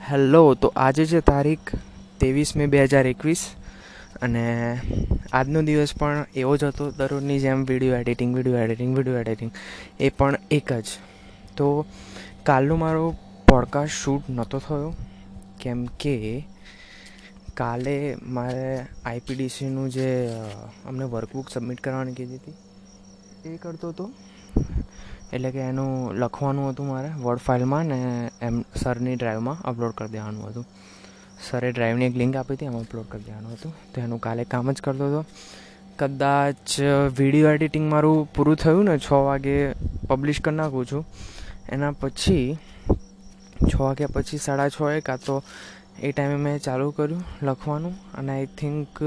Hello, તો આજે છે તારીખ ત્રેવીસ મે બે હજાર એકવીસ અને આજનો દિવસ પણ એવો જ હતો, દરરોજની જેમ video editing video editing video editing એ પણ એક જ. તો કાલનો મારો પોડકાસ્ટ શૂટ નહોતો થયો, કેમ કે કાલે મારે આઈપીડીસીનું જે અમને વર્કબુક સબમિટ કરવાની કીધી હતી, એ કરતો હતો. એટલે કે એનું લખવાનું હતું મારે વર્ડ ફાઇલમાં ને એમ સરની ડ્રાઈવમાં અપલોડ કરી દેવાનું હતું. સરે ડ્રાઈવની એક લિંક આપી હતી, એમાં અપલોડ કરી દેવાનું હતું. તો એનું કાલે કામ જ કરતો હતો. કદાચ વીડિયો એડિટિંગ મારું પૂરું થયું ને છ વાગે પબ્લિશ કરી નાખું છું. એના પછી છ વાગ્યા પછી સાડા છ એ કાં તો એ ટાઈમે મેં ચાલુ કર્યું લખવાનું અને આઈ થિંક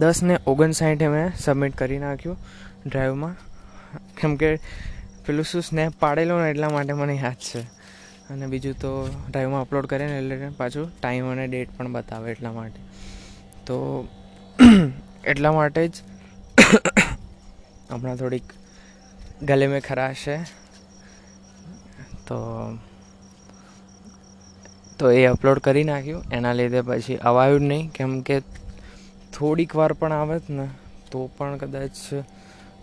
દસ ને ઓગણસાઠે મેં સબમિટ કરી નાખ્યું ડ્રાઈવમાં કેમ કે પેલું શું સ્નેપ પાડેલો ને એટલા માટે મને યાદ છે. અને બીજું તો ડ્રાઈવમાં અપલોડ કરે ને એટલે પાછું ટાઈમ અને ડેટ પણ બતાવે એટલા માટે. તો એટલા માટે જ હમણાં થોડીક ગલે મેં ખરાશ છે તો તો એ અપલોડ કરી નાખ્યું. એના લીધે પછી અવાયું નહીં. કેમ કે થોડીક વાર પણ આવે જ ને, તો પણ કદાચ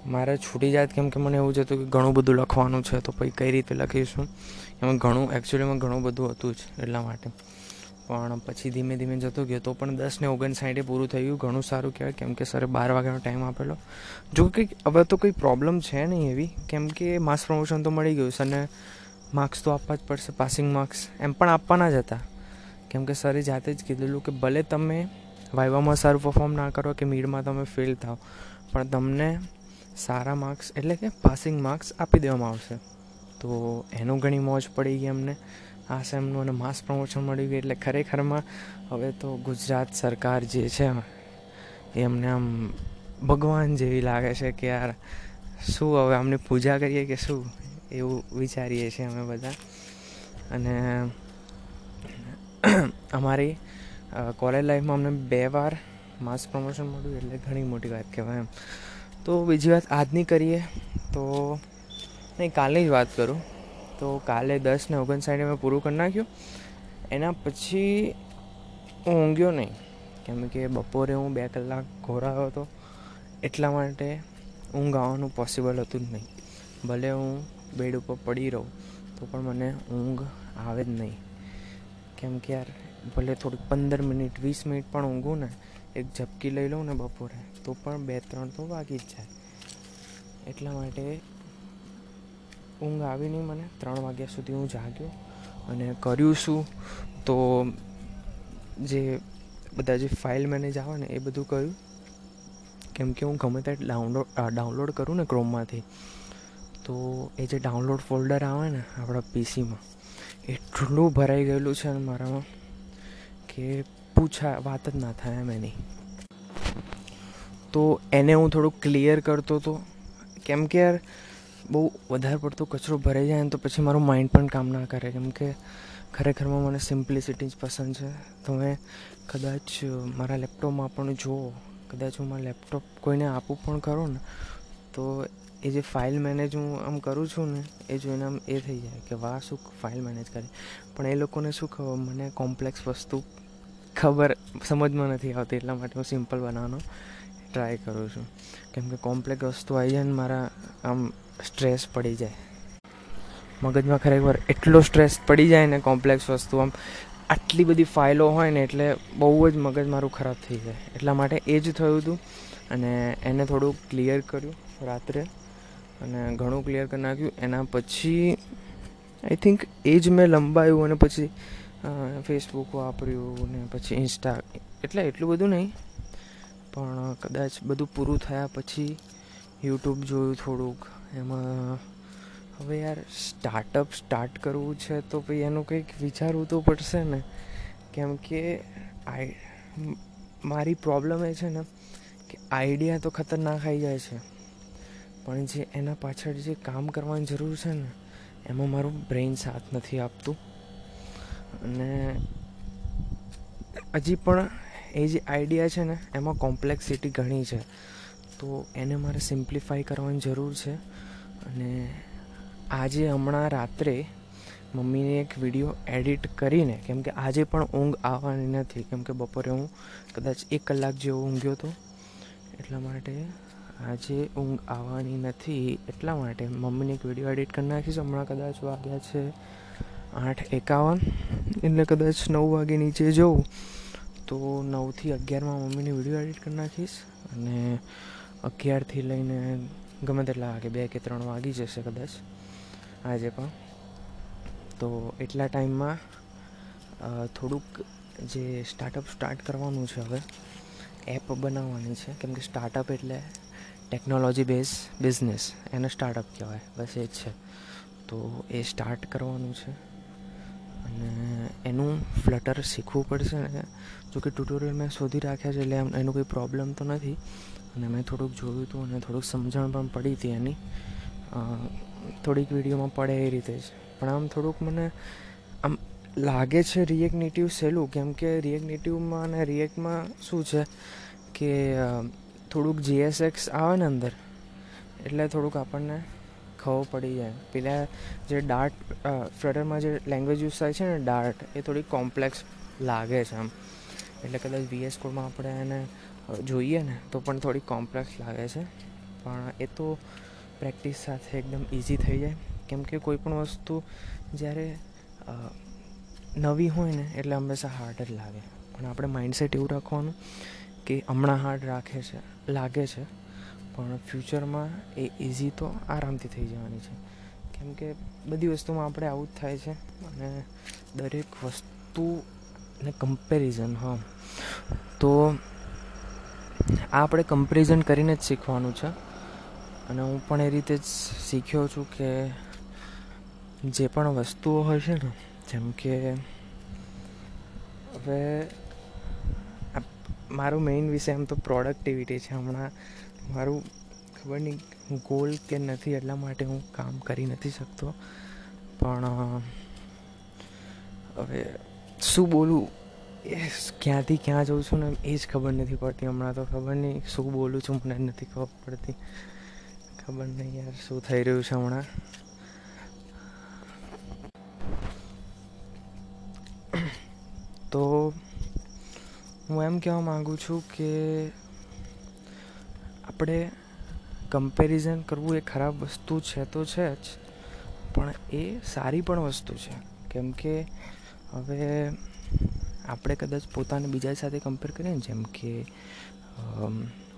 મારે છૂટી જાય કેમ કે મને એવું જ હતું કે ઘણું બધું લખવાનું છે, તો પછી કઈ રીતે લખીશું? એમાં ઘણું એકચ્યુઅલીમાં ઘણું બધું હતું જ એટલા માટે. પણ પછી ધીમે ધીમે જતો ગયો, તો પણ દસ ને ઓગણસાઠે પૂરું થયું ઘણું સારું કહેવાય, કેમ કે સરે બાર વાગ્યાનો ટાઈમ આપેલો. જો કે હવે તો કોઈ પ્રોબ્લેમ છે નહીં એવી. કેમ કે માસ પ્રમોશન તો મળી ગયું અને માર્ક્સ તો આપવા જ પડશે પાસિંગ માર્ક્સ એમ પણ આપવાના જ હતા. કેમ કે સરે જાતે જ કીધેલું કે ભલે તમે વાયવામાં સારું પરફોર્મ ના કરો કે મીડમાં તમે ફેલ થાવ, પણ તમને સારા માર્ક્સ એટલે કે પાસિંગ માર્ક્સ આપી દેવામાં આવશે. તો એનું ઘણી મોજ પડી ગઈ અમને. આ સેમનું અને માસ પ્રમોશન મળી ગયું એટલે ખરેખરમાં હવે તો ગુજરાત સરકાર જે છે એ અમને આમ ભગવાન જેવી લાગે છે કે યાર, શું હવે અમને પૂજા કરીએ કે શું? એવું વિચારીએ છીએ અમે બધા. અને અમારી કોલેજ લાઈફમાં અમને બે વાર માસ પ્રમોશન મળ્યું એટલે ઘણી મોટી વાત કહેવાય એમ. તો બીજી વાત આજની કરીએ તો નહીં, કાલની જ વાત કરું. તો કાલે દસ ને ઓગણસાઠે મેં પૂરું કરી નાખ્યું. એના પછી હું ઊંઘ્યો નહીં. કેમ કે બપોરે હું બે કલાક ઘોરાયો હતો. એટલા માટે ઊંઘ આવવાનું પોસિબલ હતું જ નહીં. ભલે હું બેડ ઉપર પડી રહું, તો પણ મને ઊંઘ આવે જ નહીં. કેમ કે યાર, ભલે થોડીક પંદર મિનિટ, વીસ મિનિટ પણ ઊંઘું ને એક ઝપકી લઈ લઉં ને બપોરે, તો પણ બે ત્રણ તો વાગી જ જાય. એટલા માટે ઊંઘ આવી નહીં મને. ત્રણ વાગ્યા સુધી હું જાગ્યો અને કર્યું શું? તો જે બધા જે ફાઇલ મેનેજ આવે ને એ બધું કર્યું. કેમ કે હું ગમે ત્યાં ડાઉનલોડ ડાઉનલોડ કરું ને ક્રોમમાંથી, તો એ જે ડાઉનલોડ ફોલ્ડર આવે ને આપણા પીસીમાં એટલું ભરાઈ ગયેલું છે ને મારામાં કે પૂછા, વાત જ ના થાય એમ એની. તો એને હું થોડુંક ક્લિયર કરતો હતો કેમ કે યાર, બહુ વધારે પડતો કચરો ભરાઈ જાય ને તો પછી મારું માઇન્ડ પણ કામ ના કરે. કેમ કે ખરેખરમાં મને સિમ્પ્લિસિટી જ પસંદ છે. તમે કદાચ મારા લેપટોપમાં પણ જુઓ, કદાચ હું મારા લેપટોપ કોઈને આપું પણ ખરો ને, તો એ જે ફાઇલ મેનેજ હું આમ કરું છું ને, એ જોઈને આમ એ થઈ જાય કે વાહ, શું ફાઇલ મેનેજ કરી. પણ એ લોકોને શું ખબર, મને કોમ્પ્લેક્સ વસ્તુ ખબર સમજમાં નથી આવતી, એટલા માટે હું સિમ્પલ બનાવવાનો ટ્રાય કરું છું. કેમ કે કોમ્પ્લેક્સ વસ્તુ આવી જાય ને મારા આમ સ્ટ્રેસ પડી જાય. મગજમાં ખરેખર એટલો સ્ટ્રેસ પડી જાય ને કોમ્પ્લેક્સ વસ્તુ આમ આટલી બધી ફાઇલો હોય ને એટલે બહુ જ મગજ મારું ખરાબ થઈ જાય. એટલા માટે એ જ થયું હતું અને એને થોડું ક્લિયર કર્યું રાત્રે અને ઘણું ક્લિયર કરી નાખ્યું. એના પછી આઈ થિંક એ જ મેં લંબાયું અને પછી ફેસબુક વાપર્યું ને પછી ઇન્સ્ટા એટલે એટલું બધું નહીં. પણ કદાચ બધું પૂરું થયા પછી યુટ્યુબ જોયું થોડુંક. એમાં હવે યાર સ્ટાર્ટઅપ સ્ટાર્ટ કરવું છે તો પછી એનું કંઈક વિચારવું તો પડશે ને. કેમ કે આઈ, મારી પ્રોબ્લેમ એ છે ને કે આઈડિયા તો ખતરનાક આવી જાય છે. પણ જે એના પાછળ જે કામ કરવાની જરૂર છે ને, એમાં મારું બ્રેઇન સાથ નથી આપતું. અને હજી પણ એ જે આઈડિયા છે ને, એમાં કોમ્પ્લેક્સિટી ઘણી છે. તો એને મારે સિમ્પ્લિફાઈ કરવાની જરૂર છે. અને આજે હમણાં રાત્રે મમ્મીને એક વીડિયો એડિટ કરીને, કેમ કે આજે પણ ઊંઘ આવવાની નથી, કેમ કે બપોરે હું કદાચ એક કલાક જેવો ઊંઘ્યો હતો એટલા માટે આજે ઊંઘ આવવાની નથી, એટલા માટે મમ્મીને એક વીડિયો એડિટ કરી નાખીશ. હમણાં કદાચ વાગ્યા છે આઠ એકાવન. એટલે કદાચ નવ વાગે નીચે જવું, તો નવથી અગિયારમાં મમ્મીની વીડિયો એડિટ કરી નાખીશ અને અગિયારથી લઈને ગમે તેટલા વાગે, બે કે ત્રણ વાગી જશે કદાચ, આજે પણ. તો એટલા ટાઈમમાં થોડુંક જે સ્ટાર્ટઅપ સ્ટાર્ટ કરવાનું છે હવે, એપ બનાવવાની છે. કેમ કે સ્ટાર્ટઅપ એટલે ટેકનોલોજી બેઝ બિઝનેસ એને સ્ટાર્ટઅપ કહેવાય. બસ એ જ છે. તો એ સ્ટાર્ટ કરવાનું છે. અને એનું ફ્લટર શીખવું પડશે ને જોકે ટ્યુટોરિયલ મેં શોધી રાખ્યા છે એટલે એનું કોઈ પ્રોબ્લેમ તો નથી. અને મેં થોડુંક જોયું હતું અને થોડુંક સમજણ પણ પડી હતી એની. થોડીક વિડીયોમાં પડે એ રીતે જ. પણ આમ થોડુંક મને આમ લાગે છે રિએક્ટ નેટિવ સહેલું કેમ કે રિએક્ટ નેટિવમાં અને રિએક્ટમાં શું છે કે થોડુંક જીએસએક્સ આવે ને અંદર, એટલે થોડુંક આપણને ખબર પડી જાય. પેલા જે ડાર્ટ ફ્લટરમાં જે લેંગ્વેજ યુઝ થાય છે ને ડાર્ટ એ થોડી કોમ્પ્લેક્સ લાગે છે આમ. એટલે કદાચ વીએસ કોડમાં આપણે એને જોઈએ ને, તો પણ થોડી કોમ્પ્લેક્સ લાગે છે. પણ એ તો પ્રેક્ટિસ સાથે એકદમ ઇઝી થઈ જાય. કેમ કે કોઈ પણ વસ્તુ જ્યારે નવી હોય ને, એટલે હંમેશા હાર્ડ જ લાગે. પણ આપણે માઇન્ડસેટ એવું રાખવાનું કે હમણાં હાર્ડ રાખે છે, લાગે છે. પણ ફ્યુચરમાં એ ઇઝી તો આરામથી થઈ જવાની છે. કેમ કે બધી વસ્તુમાં આપણે આવું જ થાય છે અને દરેક વસ્તુને કમ્પેરિઝન હા. તો આ આપણે કમ્પેરિઝન કરીને જ શીખવાનું છે. અને હું પણ એ રીતે જ શીખ્યો છું કે જે પણ વસ્તુઓ હોય છે ને, જેમ કે હવે મારું મેઇન વિષય આમ તો પ્રોડક્ટિવિટી છે. હમણાં મારું ખબર નહીં ગોલ કે નથી એટલા માટે હું કામ કરી નથી શકતો. પણ હવે શું બોલું? એ ક્યાંથી ક્યાં જઉં છું ને એ જ ખબર નથી પડતી. હમણાં તો ખબર નહીં શું બોલું છું, મને નથી ખબર પડતી. ખબર નહીં યાર શું થઈ રહ્યું છે હમણાં. તો હું એમ કહેવા માગું છું કે આપણે કમ્પેરિઝન કરવું એ ખરાબ વસ્તુ છે તો છે જ, પણ એ સારી પણ વસ્તુ છે. કેમ કે હવે આપણે કદાચ પોતાને બીજા સાથે કમ્પેર કરીએ ને, જેમ કે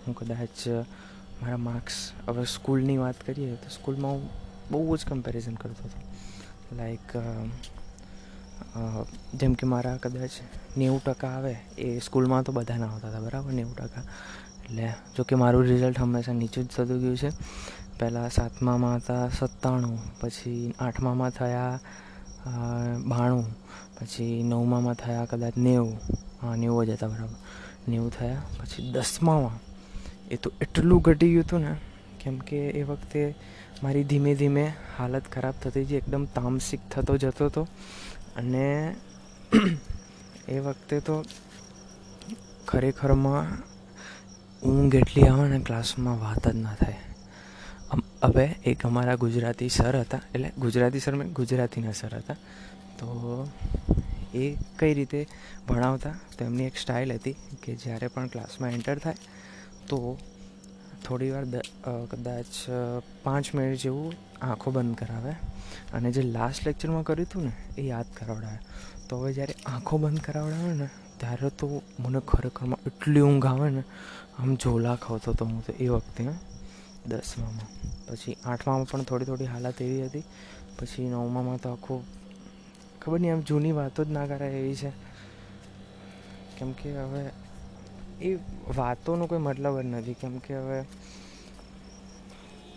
હું કદાચ મારા માર્ક્સ હવે સ્કૂલની વાત કરીએ તો સ્કૂલમાં હું બહુ જ કમ્પેરિઝન કરતો હતો. લાઈક જેમ કે મારા કદાચ નેવું ટકા આવે, એ સ્કૂલમાં તો બધાના આવતા હતા, બરાબર? નેવું ટકા. એટલે જો કે મારું રિઝલ્ટ હંમેશા નીચું જ થતું ગયું છે. પહેલાં સાતમામાં હતા સત્તાણું, પછી આઠમામાં થયા બાણું, પછી નવમામાં થયા કદાચ નેવું. હા, નેવું જ હતા બરાબર. નેવું થયા, પછી દસમામાં. એ તો એટલું ઘટી ગયું હતું ને, કેમ કે એ વખતે મારી ધીમે ધીમે હાલત ખરાબ થતી હતી, એકદમ તામસિક થતો જતો હતો. અને એ વખતે તો ખરેખરમાં ઊંઘ એટલી આવે ને ક્લાસમાં વાત જ ના થાય. હવે એક અમારા ગુજરાતી સર હતા. એટલે ગુજરાતી સર મેં ગુજરાતીના સર હતા. તો એ કઈ રીતે ભણાવતા, તો એમની એક સ્ટાઇલ હતી કે જ્યારે પણ ક્લાસમાં એન્ટર થાય, તો થોડી વાર કદાચ પાંચ મિનિટ જેવું આંખો બંધ કરાવે. અને જે લાસ્ટ લેક્ચરમાં કર્યું હતું ને, એ યાદ કરાવડાવે. તો હવે જ્યારે આંખો બંધ કરાવડાવે ને ત્યારે તો મને ખરેખરમાં એટલી ઊંઘ આવે ને, આમ ઝોલા ખાવતો હતો હું તો એ વખતે દસમામાં. પછી આઠમામાં પણ થોડી થોડી હાલત એવી હતી. પછી નવમામાં તો આખું, ખબર નહીં, આમ જૂની વાતો જ ના કરાય એવી છે. કેમ કે હવે એ વાતોનો કોઈ મતલબ જ નથી. કેમ કે હવે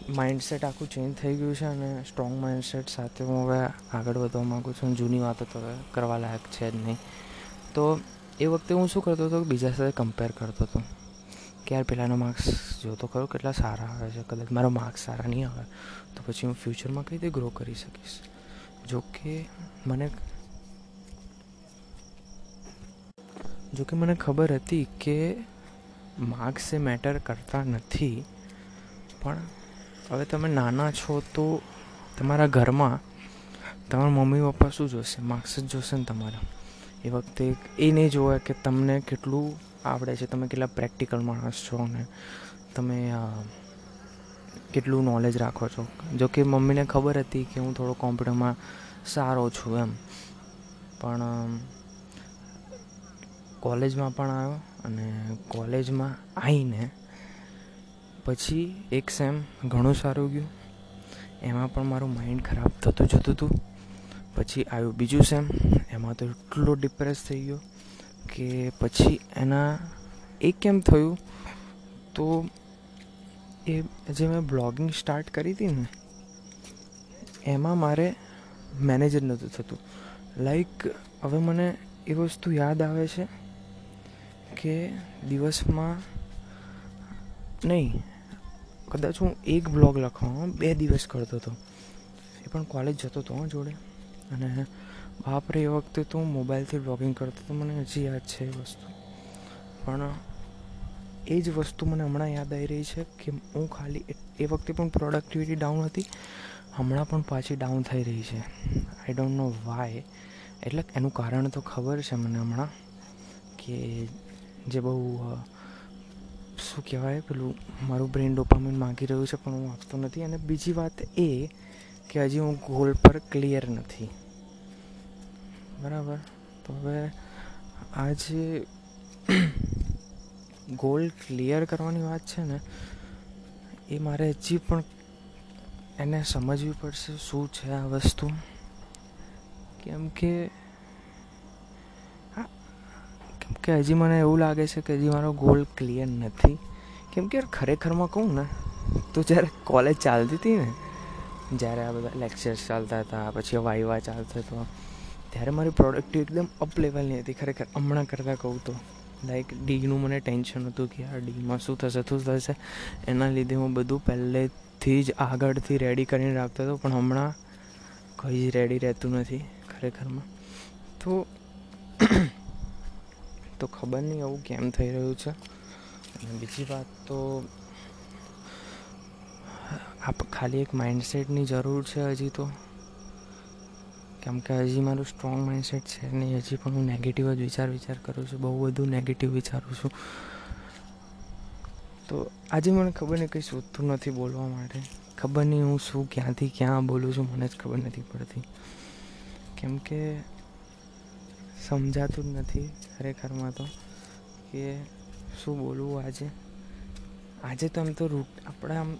માઇન્ડસેટ આખું ચેન્જ થઈ ગયું છે અને સ્ટ્રોંગ માઇન્ડસેટ સાથે હું હવે આગળ વધવા માગું છું. જૂની વાતો તો હવે કરવા લાયક છે જ નહીં. તો એ વખતે હું શું કરતો હતો બીજા સાથે કમ્પેર કરતો હતો. કે યાર પહેલાંનો માર્ક્સ જોતો ખરો, કેટલા સારા આવે છે. કદાચ મારો માર્ક્સ સારા નહીં આવે, તો પછી હું ફ્યુચરમાં કઈ રીતે ગ્રો કરી શકીશ? જો કે મને જોકે મને ખબર હતી કે માર્ક્સ એ મેટર કરતા નથી, પણ હવે તમે નાના છો તો તમારા ઘરમાં તમારા મમ્મી પપ્પા શું જોશે? માર્ક્સ જ જોશે ને તમારા. એ વખતે એ નહીં જોવે કે તમને કેટલું આવડે છે. તમે કેટલા પ્રેક્ટિકલ માણસ છો ને તમે કેટલું નોલેજ રાખો છો. જો કે મમ્મીને ખબર હતી કે હું થોડો કોમ્પ્યુટરમાં સારો છું એમ. પણ કોલેજમાં પણ આવ્યો અને કોલેજમાં આવીને પછી એક સેમ ઘણું સારું ગયું. એમાં પણ મારું માઇન્ડ ખરાબ થતું જતું હતું પછી આવ્યું બીજું સેમ એમાં તો એટલો ડિપ્રેસ થઈ ગયો કે પછી એના એ કેમ થયું? તો એ જે મેં બ્લોગિંગ સ્ટાર્ટ કરી હતી ને, એમાં મારે મેનેજ જ નહોતું થતું. લાઈક હવે મને એ વસ્તુ યાદ આવે છે કે દિવસમાં નહીં, કદાચ હું એક બ્લોગ લખવામાં બે દિવસ કરતો હતો. એ પણ કોલેજ જતો હતો જોડે. અને બાપરે એ વખતે તો હું મોબાઈલથી બ્લોગિંગ કરતો હતો મને હજી યાદ છે એ વસ્તુ. પણ એ જ વસ્તુ મને હમણાં યાદ આવી રહી છે કે હું ખાલી એ વખતે પણ પ્રોડક્ટિવિટી ડાઉન હતી, હમણાં પણ પાછી ડાઉન થઈ રહી છે. આઈ ડોન્ટ નો વાય એટલે એનું કારણ તો ખબર છે મને હમણાં કે જે બહુ શું કહેવાય, પેલું મારું બ્રેન ડોપામિન માગી રહ્યું છે પણ હું આપતો નથી. અને બીજી વાત એ કે હજી હું ગોલ પર ક્લિયર નથી. બરાબર. તો હવે આ જે ગોલ ક્લિયર કરવાની વાત છે ને, એ મારે હજી પણ એને સમજવી પડશે શું છે આ વસ્તુ. કેમ કે કેમ કે હજી મને એવું લાગે છે કે હજી મારો ગોલ ક્લિયર નથી. કેમ કે ખરેખરમાં કહું ને, તો જ્યારે કોલેજ ચાલતી હતી ને, જ્યારે આ બધા લેક્ચર્સ ચાલતા હતા, પછી વાયવા ચાલતો હતો ત્યારે મારી પ્રોડક્ટિવ એકદમ અપ લેવલની હતી. ખરેખર હમણાં કરતાં કહું તો. લાઈક ડીનું મને ટેન્શન હતું કે આ ડીમાં શું થશે શું થશે. એના લીધે હું બધું પહેલેથી જ આગળથી રેડી કરીને રાખતો હતો, પણ હમણાં કંઈ જ રેડી રહેતું નથી ખરેખરમાં. તો તો ખબર નહીં આવું કેમ થઈ રહ્યું છે. અને બીજી વાત તો આપ ખાલી એક માઇન્ડસેટની જરૂર છે હજી તો. કેમ કે હજી મારું સ્ટ્રોંગ માઇન્ડસેટ છે નહીં હજી પણ હું નેગેટિવ જ વિચાર વિચાર કરું છું, બહુ બધું નેગેટિવ વિચારું છું. તો આજે મને ખબર નહીં, કંઈ શોધતું નથી બોલવા માટે. ખબર નહીં હું શું ક્યાંથી ક્યાં બોલું છું, મને જ ખબર નથી પડતી. કેમ કે સમજાતું જ નથી ખરેખરમાં તો કે શું બોલવું આજે. આજે તો એમ તો રૂટ, આપણે આમ,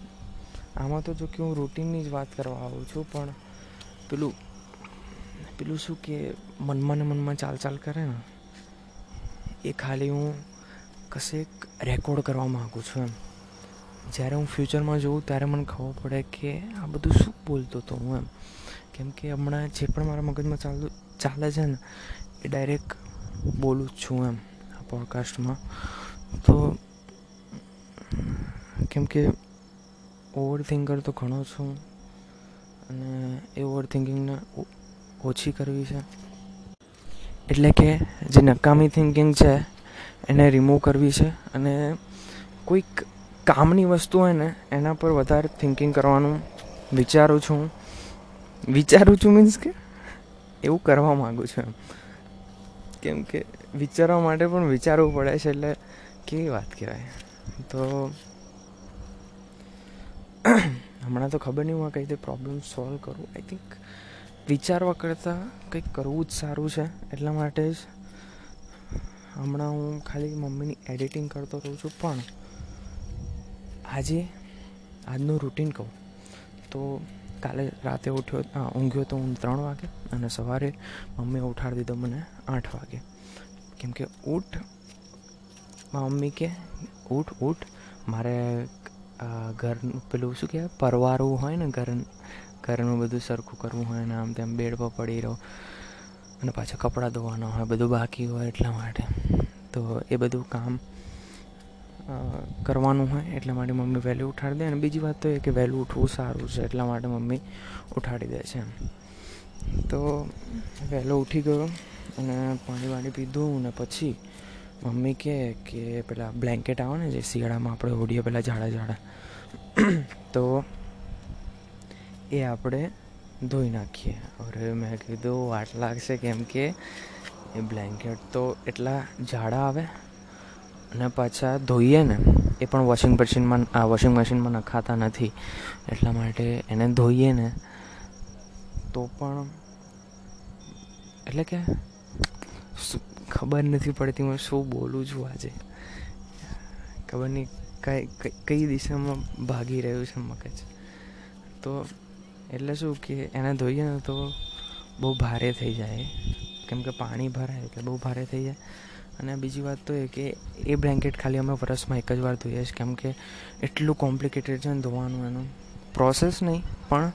આમાં તો જો કે હું રૂટીનની જ વાત કરવા આવું છું, પણ પેલું પેલું શું કે મનમાં ને મનમાં ચાલ ચાલ કરે ને એ ખાલી હું કશેક રેકોર્ડ કરવા માગું છું એમ જ્યારે હું ફ્યુચરમાં જોઉં ત્યારે મને ખબર પડે કે આ બધું શું બોલતો હતો હું એમ કેમ કે હમણાં જે પણ મારા મગજમાં ચાલતું ચાલે છે ને એ ડાયરેક્ટ બોલું જ છું એમ આ પોડકાસ્ટમાં તો કેમ કે ઓવર થિંકર તો ઘણો છું અને એ ઓવર થિંકિંગને ઓછી કરવી છે? એટલે કે જે નકામી થિંકિંગ છે, એને રિમૂવ કરવી છે અને કોઈક કામની વસ્તુ હોય ને, એના પર વધારે થિંકિંગ કરવાનું વિચારું છું. વિચારું છું મીન્સ કે એવું કરવા માગું છું એમ. કેમ કે વિચારવા માટે પણ વિચારવું પડે છે એટલે કેવી વાત કહેવાય? તો હમણાં તો ખબર નહીં હું કઈ રીતે પ્રોબ્લેમ સોલ્વ કરું. આઈ થિંક વિચારવા કરતાં કંઈક કરવું જ સારું છે, એટલા માટે જ હમણાં હું ખાલી મમ્મીની એડિટિંગ કરતો રહું છું. પણ આજે આજનું રૂટીન કહું તો કાલે રાતે ઉઠ્યો ઊંઘ્યો તો હું ત્રણ વાગે અને સવારે મમ્મીએ ઉઠાડી દીધો મને આઠ વાગે. કેમ કે ઊઠ મમ્મી કે ઊઠ ઊઠ મારે ઘરનું પેલું શું કહેવાય? પરવારું હોય ને ઘર ઘરનું બધું સરખું કરવું હોય ને આમ તેમ બેડ પર પડી રહો અને પાછા કપડાં ધોવાના હોય, બધું બાકી હોય એટલા માટે. તો એ બધું કામ કરવાનું હોય એટલા માટે મમ્મી વહેલી ઉઠાડી દે. અને બીજી વાત તો એ કે વહેલું ઉઠવું સારું છે, એટલા માટે મમ્મી ઉઠાડી દે છે. તો વહેલો ઉઠી ગયો અને પાણી વાણી પીધું ને પછી મમ્મી કહે કે પેલા બ્લેન્કેટ આવે ને જે શિયાળામાં આપણે ઓઢીએ, પેલા જાડા જાડા તો એ આપણે ધોઈ નાખીએ. હવે મેં કીધું વાટ લાગશે કેમ કે એ બ્લેન્કેટ તો એટલા જાડા આવે અને પાછા ધોઈએ ને, એ પણ વોશિંગ મશીનમાં આ વોશિંગ મશીનમાં નખાતા નથી. એટલા માટે એને ધોઈએ ને, તો પણ એટલે કે ખબર નથી પડતી, હું શું બોલું છું આજે. ખબર નહીં કઈ કઈ દિશામાં ભાગી રહ્યું છે મગજ. તો એટલે શું કે એને ધોઈએ ને તો બહુ ભારે થઈ જાય. કેમ કે પાણી ભરાય એટલે બહુ ભારે થઈ જાય. અને બીજી વાત તો એ કે એ બ્લેન્કેટ ખાલી અમે વરસમાં એક જ વાર ધોઈએ છીએ. કેમ કે એટલું કોમ્પ્લિકેટેડ છે ને ધોવાનું એનું. પ્રોસેસ નહીં, પણ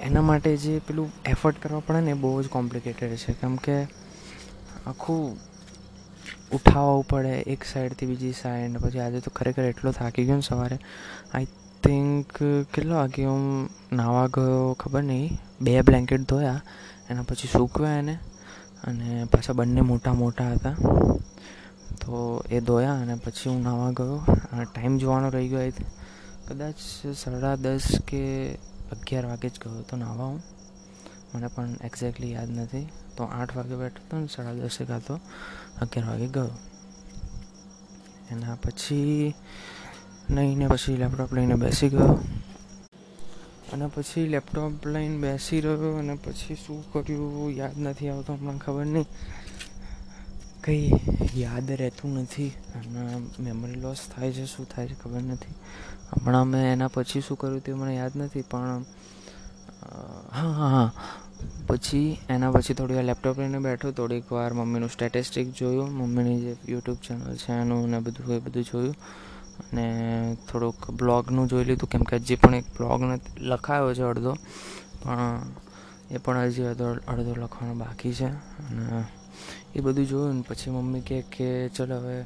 એના માટે જે પેલું એફર્ટ કરવા પડે ને એ બહુ જ કોમ્પ્લિકેટેડ છે. કેમ કે આખું ઉઠાવવું પડે એક સાઈડથી બીજી સાઈડ પછી આજે તો ખરેખર એટલો થાકી ગયો ને સવારે. આઈ થિંક કેટલો વાગે હું નાવા ગયો ખબર નહીં. બે બ્લેન્કેટ ધોયા, એના પછી સૂકવ્યા એને અને પાછા બંને મોટા મોટા હતા. તો એ ધોયા અને પછી હું નાવા ગયો. ટાઈમ જોવાનો રહી ગયો કદાચ સાડા દસ કે અગિયાર વાગે જ ગયો હતો નાવા હું. મને પણ એક્ઝેક્ટલી યાદ નથી. તો આઠ વાગે બેઠો હતો ને સાડા દસે કાં તો અગિયાર વાગે ગયો. એના પછી નહીં ને પછી લેપટોપ લઈને બેસી ગયો. અને પછી લેપટોપ લઈને બેસી રહ્યો અને પછી શું કર્યું યાદ નથી આવતું, હમણાં ખબર નહીં. કંઈ યાદ રહેતું નથી અને મેમરી લોસ થાય છે, શું થાય છે ખબર નથી. હમણાં મેં એના પછી શું કર્યું તે મને યાદ નથી, પણ હા હા હા. પછી એના પછી થોડી લેપટોપ લઈને બેઠો, થોડીક વાર મમ્મીનું સ્ટેટિસ્ટિક જોયું, મમ્મીની જે યુટ્યુબ ચેનલ છે એનું ને બધું એ બધું જોયું. અને થોડુંક બ્લોગનું જોઈ લીધું, કેમ કે હજી પણ એક બ્લોગ લખાયો છે અડધો. પણ એ પણ હજી અડધો અડધો લખવાનો બાકી છે. અને એ બધું જોયું ને પછી મમ્મી કહે કે ચલો હવે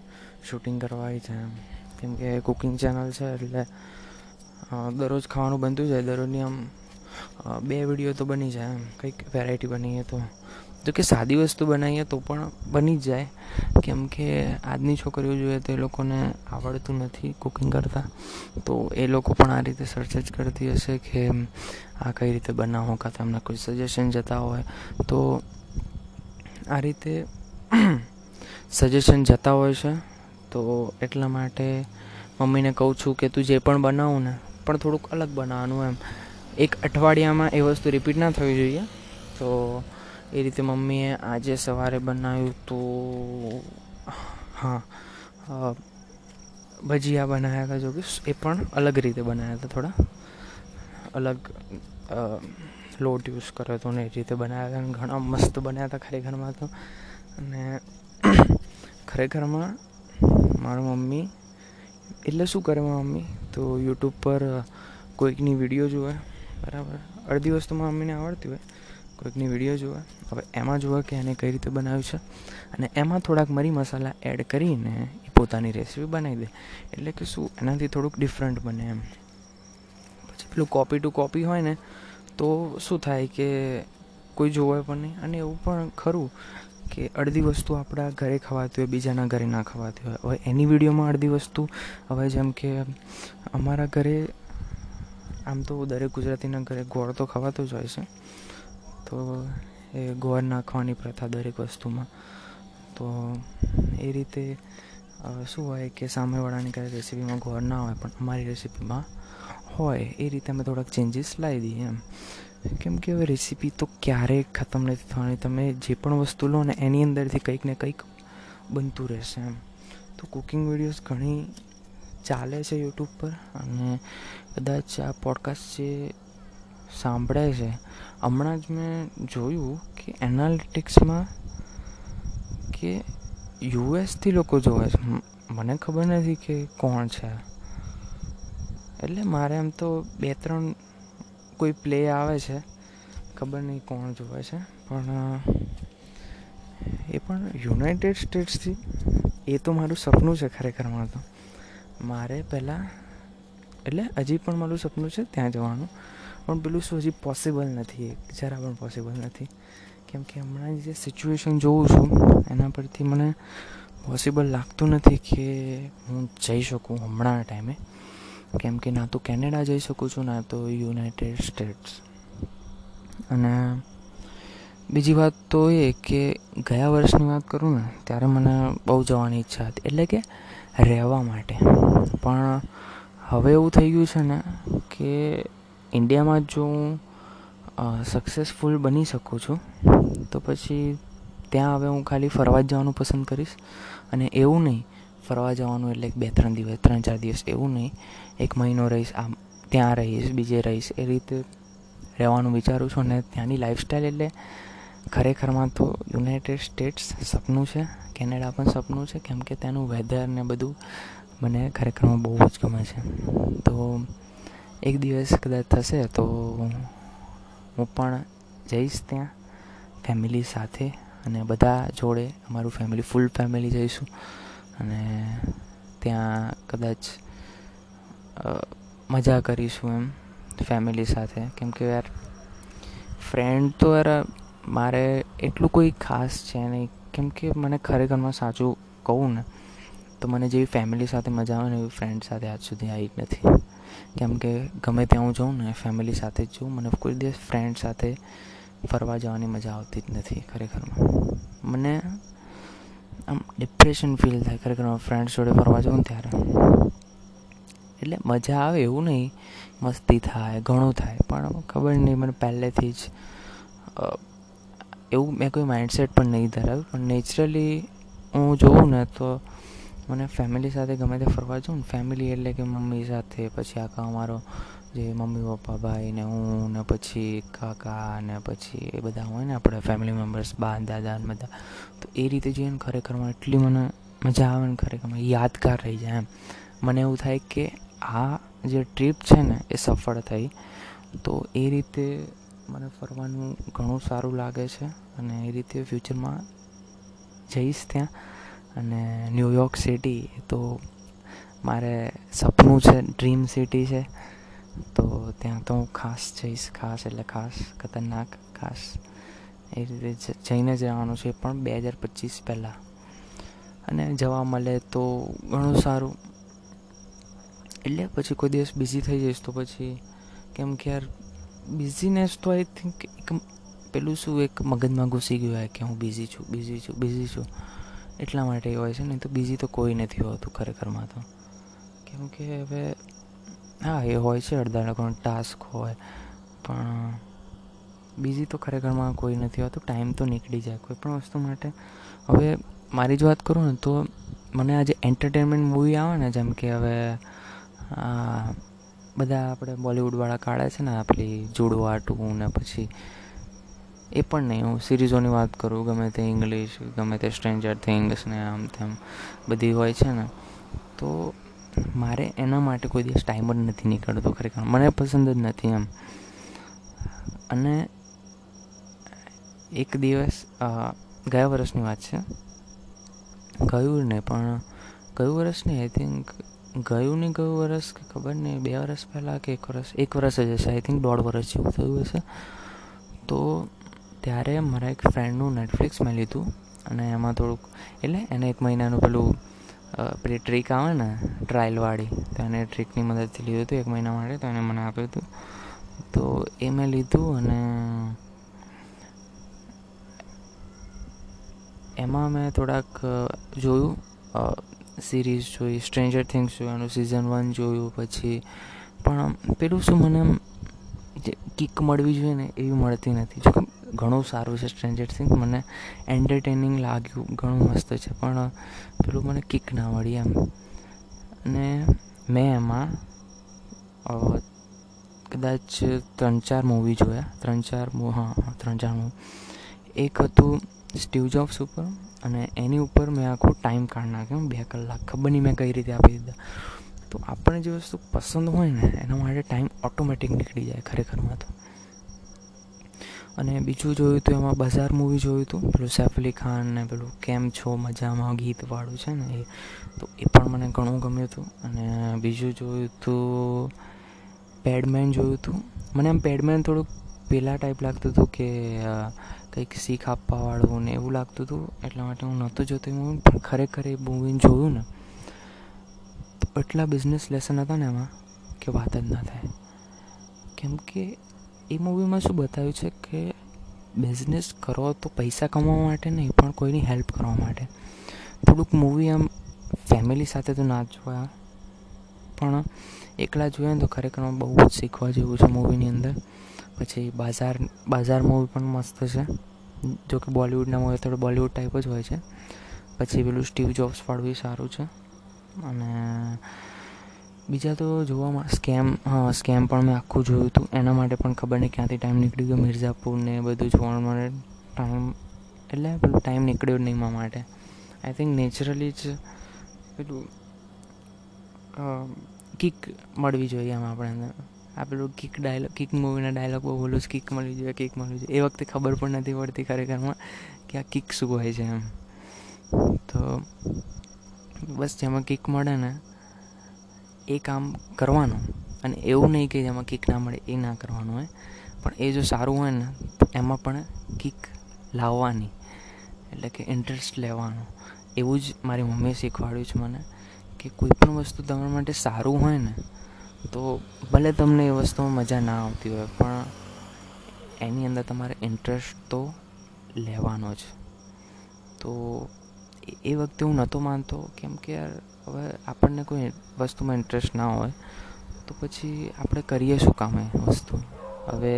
શૂટિંગ કરવા આવી જાય એમ. કેમ કે કુકિંગ ચેનલ છે એટલે દરરોજ ખાવાનું બનતું જાય દરરોજની આમ બે વીડિયો તો બની જાય એમ. કંઈક વેરાયટી બનાવીએ તો. જો કે સાદી વસ્તુ બનાવીએ તો પણ બની જ જાય. કેમ કે આજની છોકરીઓ જોઈએ તો એ લોકોને આવડતું નથી કુકિંગ કરતાં. તો એ લોકો પણ આ રીતે સર્ચ જ કરતી હશે કે આ કઈ રીતે બનાવો કાં તમને કોઈ સજેશન જતા હોય. તો આ રીતે સજેશન જતા હોય છે. તો એટલા માટે મમ્મીને કહું છું કે તું જે પણ બનાવું ને, પણ થોડુંક અલગ બનાવવાનું એમ. એક અઠવાડિયામાં એ વસ્તુ રિપીટ ના થવી જોઈએ. તો એ રીતે મમ્મીએ આજે સવારે બનાવ્યું તો, હા ભજીયા બનાવ્યા હતા જો કે એ પણ અલગ રીતે બનાવ્યા હતા થોડા. અલગ લોટ યુઝ કર્યો હતો ને એ રીતે બનાવ્યા હતા ઘણા મસ્ત બન્યા હતા ખરેખરમાં તો. અને ખરેખરમાં મારી મમ્મી, એટલે શું કરે મારી મમ્મી? તો યુટ્યુબ પર કોઈકની વીડિયો જુએ, બરાબર? અડધી વસ્તુ મારી મમ્મીને આવડતી હોય. કોઈકની વીડિયો જુએ હવે એમાં જુએ કે એને કઈ રીતે બનાવ્યું છે? અને એમાં થોડાક મરી મસાલા એડ કરીને એ પોતાની રેસીપી બનાવી દે. એટલે કે શું, એનાથી થોડુંક ડિફરન્ટ બને એમ. પછી પેલું કોપી ટુ કોપી હોય ને, તો શું થાય કે કોઈ જોવે પણ નહીં. અને એવું પણ ખરું કે અડધી વસ્તુ આપણા ઘરે ખવાતી હોય, બીજાના ઘરે ના ખવાતી હોય. હવે એની વિડીયોમાં અડધી વસ્તુ, હવે જેમ કે અમારા ઘરે, આમ તો દરેક ગુજરાતીના ઘરે ગોળ તો ખવાતો જ હોય છે. તો એ ગોળ નાખવાની પ્રથા દરેક વસ્તુમાં. તો એ રીતે શું હોય કે સામેવાળાની કાંઈ રેસીપીમાં ગોળ ના હોય, પણ અમારી રેસીપીમાં હોય, એ રીતે અમે થોડાક ચેન્જીસ લાવી દઈએ એમ. કેમ કે હવે રેસીપી તો ક્યારેય ખતમ નથી થવાની. તમે જે પણ વસ્તુ લો ને, એની અંદરથી કંઈક ને કંઈક બનતું રહેશે એમ. તો કુકિંગ વિડીયોઝ ઘણી ચાલે છે યુટ્યુબ પર, અને કદાચ આ પોડકાસ્ટ જે સાંભળે છે. હમણાં જ મેં જોયું કે એનાલિટિક્સમાં કે યુએસથી લોકો જોવે છે. મને ખબર નથી કે કોણ છે. એટલે મારે એમ તો બે ત્રણ કોઈ પ્લે આવે છે. ખબર નહીં કોણ જોવે છે. પણ, એ પણ યુનાઇટેડ સ્ટેટ્સથી. એ તો મારું સપનું છે ખરેખરમાં તો. મારે પહેલાં, એટલે હજી પણ મારું સપનું છે ત્યાં જવાનું. પણ પેલું શું હજી પોસિબલ નથી જરા પણ પોસિબલ નથી. કેમ કે હમણાં જે સિચ્યુએશન જોઉં છું, એના પરથી મને પોસિબલ લાગતું નથી કે હું જઈ શકું હમણાંના ટાઈમે. કેમ કે ના તો કેનેડા જઈ શકું છું, ના તો યુનાઇટેડ સ્ટેટ્સ. અને બીજી વાત તો એ કે ગયા વર્ષની વાત કરું ને, ત્યારે મને બહુ જવાની ઈચ્છા હતી, એટલે કે રહેવા માટે. પણ હવે એવું થઈ ગયું છે ને કે ઇન્ડિયામાં જો હું સક્સેસફુલ બની શકું છું, તો પછી ત્યાં હવે હું ખાલી ફરવા જ જવાનું પસંદ કરીશ. અને એવું નહીં, ફરવા જવાનું એટલે બે ત્રણ દિવસ, ત્રણ ચાર દિવસ એવું નહીં, એક મહિનો રહીશ, આમ ત્યાં રહીશ, બીજે રહીશ, એ રીતે રહેવાનું વિચારું છું. અને ત્યાંની લાઈફસ્ટાઈલ એટલે ખરેખરમાં તો યુનાઇટેડ સ્ટેટ્સ સપનું છે કેનેડા પણ સપનું છે, કેમ કે ત્યાંનું વેધર ને બધું મને ખરેખરમાં બહુ જ ગમે છે. તો એક દિવસ કદાચ થશે તો હું પણ જઈશ ત્યાં ફેમિલી સાથે અને બધા જોડે અમારું ફેમિલી ફૂલ ફેમિલી જઈશું. અને ત્યાં કદાચ મજા કરીશું એમ ફેમિલી સાથે. કેમ કે યાર ફ્રેન્ડ તો યાર મારે એટલું કોઈ ખાસ છે નહીં. કેમ કે મને ખરેખરમાં સાચું કહું ને, તો મને જેવી ફેમિલી સાથે મજા આવે ને એવી ફ્રેન્ડ સાથે આજ સુધી આવી જ નથી. કેમ કે ગમે ત્યાં હું જાઉં ને ફેમિલી સાથે જ જાઉં મને કોઈ દિવસ ફ્રેન્ડ સાથે ફરવા જવાની મજા આવતી જ નથી ખરેખરમાં. મને આમ ડિપ્રેશન ફીલ થાય ખરેખરમાં ફ્રેન્ડ્સ જોડે ફરવા જાઉં ત્યારે. એટલે મજા આવે એવું નહીં. મસ્તી થાય, ઘણું થાય. પણ ખબર નહીં, મને પહેલેથી જ એવું મેં કોઈ માઇન્ડસેટ પણ નહીં ધરાવ્યું. પણ નેચરલી હું જોઉં ને તો મને ફેમિલી સાથે ગમે તે ફરવા જાઉં ને ફેમિલી એટલે કે મમ્મી સાથે, પછી આખા અમારો જે મમ્મી, પપ્પા, ભાઈ ને હું ને પછી કાકા ને પછી એ બધા હોય ને આપણે ફેમિલી મેમ્બર્સ બા દાદા ને બધા, તો એ રીતે જઈએ ને ખરેખરમાં એટલી મને મજા આવે ને ખરેખરમાં યાદગાર રહી જાય એમ. મને એવું થાય કે આ જે ટ્રીપ છે ને એ સફળ થઈ, તો એ રીતે મને ફરવાનું ઘણું સારું લાગે છે અને એ રીતે ફ્યુચરમાં જઈશ ત્યાં. અને ન્યુયોર્ક સિટી તો મારે સપનું છે ડ્રીમ સિટી છે. તો ત્યાં તો હું ખાસ જઈશ, ખાસ એટલે ખાસ ખતરનાક, ખાસ એ રીતે જઈને જવાનું છે પણ બે હજાર પચીસ પહેલાં. અને જવા મળે તો ઘણું સારું. એટલે પછી કોઈ દિવસ બિઝી થઈ જઈશ તો પછી કેમ કે યાર બિઝીનેસ તો આઈ થિંક એક પેલું શું એક મગજમાં ઘૂસી ગયું હોય કે હું બિઝી છું બિઝી છું બિઝી છું. એટલા માટે એ હોય છે નહીં તો બીજી તો કોઈ નથી હોતું ખરેખરમાં તો. કેમ કે હવે, હા, એ હોય છે અડધા લોકોનો ટાસ્ક હોય, પણ બીજી તો ખરેખરમાં કોઈ નથી હોતું ટાઈમ તો નીકળી જાય કોઈ પણ વસ્તુ માટે. હવે મારી જ વાત કરું ને, તો મને આજે એન્ટરટેનમેન્ટ મૂવી આવે ને, જેમ કે હવે બધા આપણે બોલિવૂડવાળા કાઢે છે ને, આપણી જુડવા ટુ ને પછી એ પણ નહીં. હું સિરીઝોની વાત કરું, ગમે તે ઇંગ્લિશ ગમે તે સ્ટ્રેન્જર થિંગ્સ ને આમ તેમ બધી હોય છે ને, તો મારે એના માટે કોઈ દિવસ ટાઈમ જ નથી નીકળતો ખરેખર. મને પસંદ જ નથી એમ. અને એક દિવસ ગયા વર્ષની વાત છે. ગયું નહીં પણ ગયું વર્ષ નહીં આઈ થિંક ગયું નહીં ગયું વર્ષ કે ખબર નહીં, બે વર્ષ પહેલાં કે એક વર્ષ એક વર્ષ જ હશે. આઈ થિંક દોઢ વર્ષ જેવું થયું હશે. તો ત્યારે મારા એક ફ્રેન્ડનું નેટફ્લિક્સ મેં લીધું અને એમાં થોડુંક, એટલે એને એક મહિનાનું પેલું પેલી ટ્રીક આવે ને ટ્રાયલવાળી તો એને ટ્રીકની મદદથી લીધું હતું એક મહિના માટે, તો એને મને આપ્યું હતું. તો એ મેં લીધું અને એમાં મેં થોડાક જોયું સિરીઝ જોઈ સ્ટ્રેન્જર થિંગ્સ જોયું, એનું સિઝન વન જોયું, પછી પણ પેલું શું મને જે કિક મળવી જોઈએ ને એવી મળતી નથી. જો ઘણું સારું છે સ્ટ્રેન્જર થિંગ મને એન્ટરટેનિંગ લાગ્યું, ઘણું મસ્ત છે. પણ પેલું મને કિક ના મળી એમ. અને મેં એમાં કદાચ ત્રણ ચાર મૂવી જોયા. ત્રણ ચાર હા ત્રણ ચાર મૂવી એક હતું સ્ટીવ જોબ્સ ઉપર અને એની ઉપર મેં આખો ટાઈમ કાઢ નાખ્યો. બે કલાક ખબર નહીં મેં કઈ રીતે આપી દીધા. તો આપણને જે વસ્તુ પસંદ હોય ને, એના માટે ટાઈમ ઓટોમેટિક નીકળી જાય ખરેખરમાં તો અને બીજું જોયું તો એમાં બજાર મૂવી જોયું હતું. પેલું સૈફ અલી ખાન ને પેલું કેમ છો મજામાં ગીતવાળું છે ને એ. તો એ પણ મને ઘણું ગમ્યું હતું. અને બીજું જોયું હતું પેડમેન જોયું હતું. મને આમ પેડમેન થોડુંક પેલા ટાઈપ લાગતું હતું કે કંઈક શીખ આપવાવાળું ને એવું લાગતું હતું. એટલા માટે હું નહોતું જોતો મૂવી પણ ખરેખર એ મૂવીને જોયું ને એટલા બિઝનેસ લેસન હતા ને એમાં કે વાત જ ના થાય. કેમ કે એ મૂવીમાં શું બતાવ્યું છે કે બિઝનેસ કરો તો પૈસા કમાવા માટે નહીં, પણ કોઈની હેલ્પ કરવા માટે. થોડુંક મૂવી આમ ફેમિલી સાથે તો ના જોવા પણ એકલા જોઈએ તો ખરેખરમાં બહુ જ શીખવા જેવું છે મૂવીની અંદર. પછી બાઝાર બાઝાર મૂવી પણ મસ્ત છે. જો કે બોલિવૂડના મૂવી થોડું બોલિવૂડ ટાઈપ જ હોય છે. પછી પેલું સ્ટીવ જોબ્સ વાળું સારું છે. અને બીજા તો જોવામાં સ્કેમ હા સ્કેમ પણ મેં આખું જોયું હતું. એના માટે પણ ખબર નહીં ક્યાંથી ટાઈમ નીકળી ગયો. મિર્ઝાપુર ને બધું જોવા માટે ટાઈમ એટલે પેલું ટાઈમ નીકળ્યો જ નહીં એમાં માટે. આઈ થિંક નેચરલી જ પેલું કિક મળવી જોઈએ એમ આપણે આ પેલું કિક ડાયલોગ કિક મૂવીના ડાયલોગ બહુ બોલું કિક મળવી જોઈએ કિક મળવી જોઈએ. એ વખતે ખબર પણ નથી પડતી ખરેખરમાં કે આ કિક શું હોય છે એમ. તો બસ જેમાં કિક મળે ને એ કામ કરવાનું. અને એવું નહીં કે જેમાં કિક ના મળે, એ ના કરવાનું હોય. પણ એ જો સારું હોય ને, તો એમાં પણ કિક લાવવાની. એટલે કે ઇન્ટરેસ્ટ લેવાનો. એવું જ મારી મમ્મીએ શીખવાડ્યું છે મને કે કોઈ પણ વસ્તુ તમારા માટે સારું હોય ને, તો ભલે તમને એ વસ્તુમાં મજા ના આવતી હોય, પણ એની અંદર તમારે ઇન્ટરેસ્ટ તો લેવાનો જ. તો એ વખતે હું નહોતો માનતો, કેમ કે યાર, હવે આપણને કોઈ વસ્તુમાં ઇન્ટરેસ્ટ ના હોય, તો પછી આપણે કરીએ શું કામ એ વસ્તુ? હવે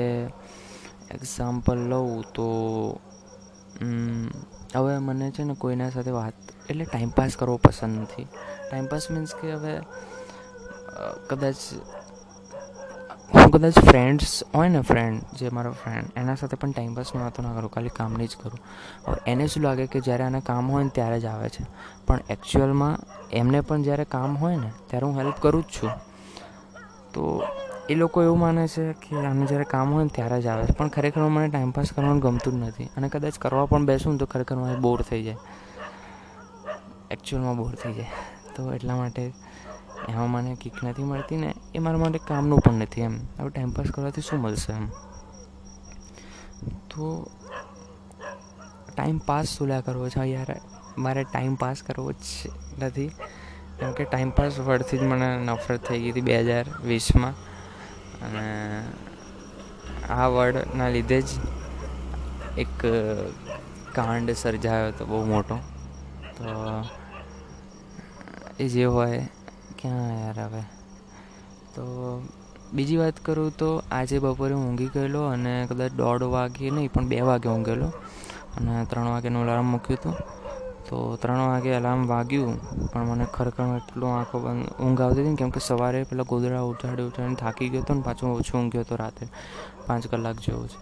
એક્ઝામ્પલ લઉં તો હવે મને છે ને કોઈના સાથે વાત, એટલે ટાઈમપાસ કરવો પસંદ નથી. ટાઈમપાસ મીન્સ કે હવે કદાચ હું કદાચ ફ્રેન્ડ્સ હોય ને ફ્રેન્ડ જે મારો ફ્રેન્ડ એના સાથે પણ ટાઈમપાસ હું વાતો ના કરું ખાલી કામની જ કરું. હવે એને શું લાગે કે જ્યારે આને કામ હોય ને ત્યારે જ આવે છે. પણ એકચ્યુઅલમાં એમને પણ જ્યારે કામ હોય ને, ત્યારે હું હેલ્પ કરું જ છું. તો એ લોકો એવું માને છે કે આને જ્યારે કામ હોય ને ત્યારે જ આવે છે. પણ ખરેખર મને ટાઈમપાસ કરવાનું ગમતું જ નથી. અને કદાચ કરવા પણ બેસું ને તો ખરેખર મને બોર થઈ જાય. એકચ્યુઅલમાં બોર થઈ જાય. તો એટલા માટે એમાં મને કિક નથી મળતી ને એ મારા માટે કામનું પણ નથી એમ. હવે ટાઈમપાસ કરવાથી શું મળશે એમ? તો ટાઈમ પાસ સુલા કરવો છે? યાર, મારે ટાઈમ પાસ કરવો જ નથી. કેમ કે ટાઈમ પાસ વર્ડથી જ મને નફરત થઈ ગઈ હતી બે હજાર વીસમાં. અને આ વર્ડના લીધે જ એક કાંડ સર્જાયો હતો બહુ મોટો. તો એ જે હોય ક્યાં યાર હવે? તો બીજી વાત કરું તો આજે બપોરે ઊંઘી ગયેલો અને કદાચ દોઢ વાગે નહીં, પણ બે વાગે ઊંઘેલો અને ત્રણ વાગ્યાનું અલાર્મ મૂક્યું હતું. તો ત્રણ વાગે અલાર્મ વાગ્યું, પણ મને ખરેખર એટલું આંખો બંધ ઊંઘ આવતી હતી કેમ કે સવારે પેલા ગોદડા ઉઠાડી ઉઠાડીને થાકી ગયો હતો ને પાછું ઓછું ઊંઘ્યો હતો રાતે પાંચ કલાક જેવું છે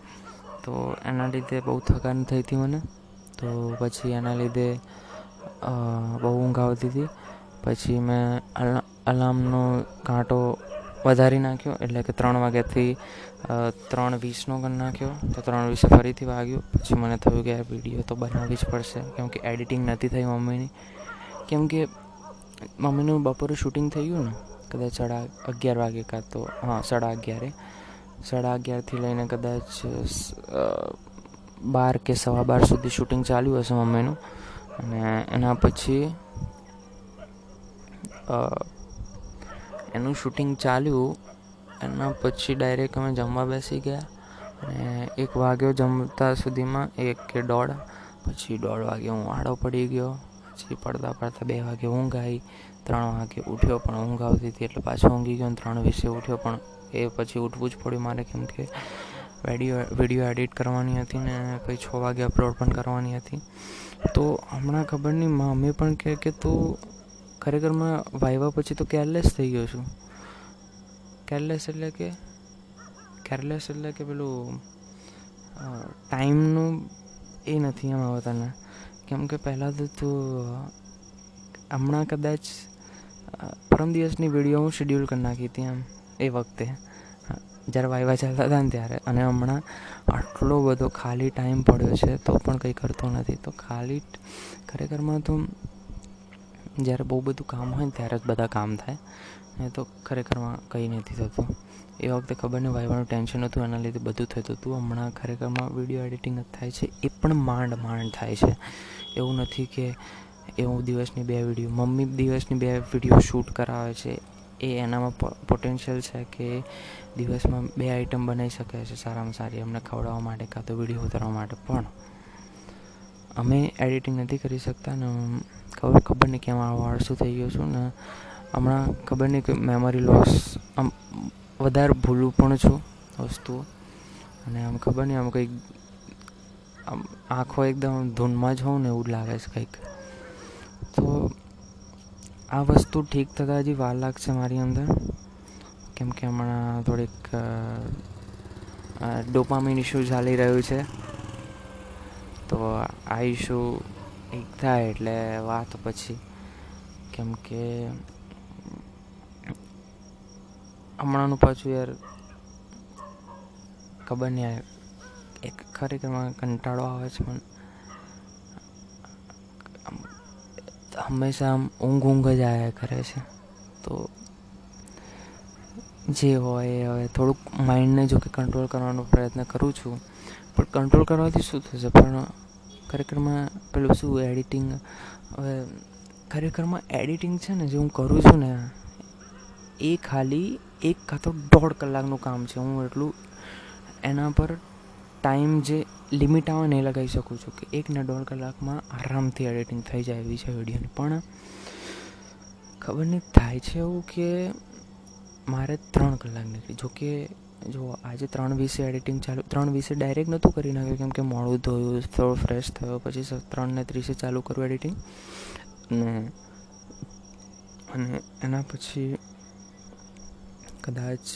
તો એના લીધે બહુ થકાન થઈ હતી મને. તો પછી એના લીધે બહુ ઊંઘ આવતી હતી. પછી મેં અલાર્મનો કાંટો વધારી નાખ્યો, એટલે કે ત્રણ વાગ્યાથી ત્રણ વીસનો કરી નાખ્યો. તો ત્રણ વીસે ફરીથી વાગ્યો. પછી મને થયું કે યાર વીડિયો તો બનાવવી જ પડશે. કેમ કે એડિટિંગ નથી થઈ મમ્મીની. કેમ કે મમ્મીનું બપોરે શૂટિંગ થઈ ગયું ને, કદાચ સાડા અગિયાર વાગે કાં તો, હા, સાડા અગિયારે. સાડા અગિયારથી લઈને કદાચ બાર કે સવા બાર સુધી શૂટિંગ ચાલ્યું હશે મમ્મીનું. અને એના પછી એનું શૂટિંગ ચાલ્યું. એના પછી ડાયરેક્ટ અમે જમવા બેસી ગયા. અને એક વાગ્યો જમતા સુધીમાં એક કે દોઢ. પછી દોઢ વાગે હું આડો પડી ગયો. પછી પડતા પડતા બે વાગે ઊંઘ આવી. ત્રણ વાગે ઉઠ્યો પણ ઊંઘ આવતી હતી એટલે પાછો ઊંઘી ગયો ત્રણ વીસે ઉઠ્યો પણ એ પછી ઉઠવું જ પડ્યું મારે કેમ કે વીડિયો વીડિયો એડિટ કરવાની હતી ને પછી છ વાગે અપલોડ પણ કરવાની હતી. તો હમણાં ખબર નહીં મમ્મી પણ કહે કે તું ખરેખરમાં વાઇવા પછી તો કેરલેસ થઈ ગયો છું. કેરલેસ એટલે કે કેરલેસ એટલે કે પેલું ટાઈમનું એ નથી એમ આવતાને. કેમ કે પહેલાં તો તું હમણાં કદાચ પરમ દિવસની વીડિયો હું શેડ્યુલ કરી નાખી હતી એમ, એ વખતે. જ્યારે વાયવા ચાલતા હતા ને ત્યારે. અને હમણાં આટલો બધો ખાલી ટાઈમ પડ્યો છે તો પણ કંઈ કરતો નથી. તો ખાલી, ખરેખરમાં તો જ્યારે બહુ બધું કામ હોય ને ત્યારે જ બધા કામ થાય. નહીં તો ખરેખરમાં કંઈ નથી થતું. એ વખતે ખબર નહીં વાયવાનું ટેન્શન હતું, એના લીધે બધું થતું હતું. હમણાં ખરેખરમાં વીડિયો એડિટિંગ જ થાય છે. એ પણ માંડ માંડ થાય છે. એવું નથી કે એવું દિવસની બે વીડિયો, મમ્મી દિવસની બે વીડિયો શૂટ કરાવે છે. એ એનામાં પોટેન્શિયલ છે કે દિવસમાં બે આઈટમ બનાવી શકે છે સારામાં સારી અમને ખવડાવવા માટે કાં તો વીડિયો ઉતારવા માટે. પણ અમે એડિટિંગ નથી કરી શકતા ને ખબર ખબર નહીં કેમ આળસુ થઈ ગયો છું ને હમણાં ખબર નહીં કે મેમરી લોસ આમ વધારે ભૂલું પણ છું વસ્તુઓ. અને આમ ખબર નહીં, આમ કંઈક, આમ આંખો એકદમ ધૂનમાં જ હોઉં ને એવું લાગે છે કંઈક. તો આ વસ્તુ ઠીક થતાં હજી વાર લાગશે મારી અંદર. કેમ કે હમણાં થોડીક ડોપામિન ઇશ્યુ ચાલી રહ્યું છે. તો આ ઇશ્યુ એક થાય એટલે વાત પછી. કેમ કે હમણાંનું પાછું યાર ખબર નહીં યાર એક ખરેખરમાં કંટાળો આવે છે પણ હંમેશા આમ ઊંઘ ઊંઘ જ આવ્યા કરે છે. તો જે હોય એ હવે થોડુંક માઇન્ડને જો કે કંટ્રોલ કરવાનો પ્રયત્ન કરું છું. પણ કંટ્રોલ કરવાથી શું થશે? પણ ખરેખરમાં પેલું શું એડિટિંગ હવે ખરેખરમાં એડિટિંગ છે ને, જે હું કરું છું ને, એ ખાલી એક કાં તો દોઢ કલાકનું કામ છે. હું એટલું એના પર ટાઈમ જે લિમિટ આવે ને એ લગાવી શકું છું કે એક ને દોઢ કલાકમાં આરામથી એડિટિંગ થઈ જાય એવી છે વિડીયોની પણ ખબર નહીં, થાય છે એવું કે મારે ત્રણ કલાક નીકળી. જોકે જો આજે ત્રણ વીસે એડિટિંગ ચાલુ, ત્રણ વીસે ડાયરેક્ટ નહોતું કરી નાખ્યું, કેમ કે મોડું ધોયું, થોડો ફ્રેશ થયો, પછી ત્રણને ત્રીસે ચાલુ કરું એડિટિંગ અને અને એના પછી કદાચ,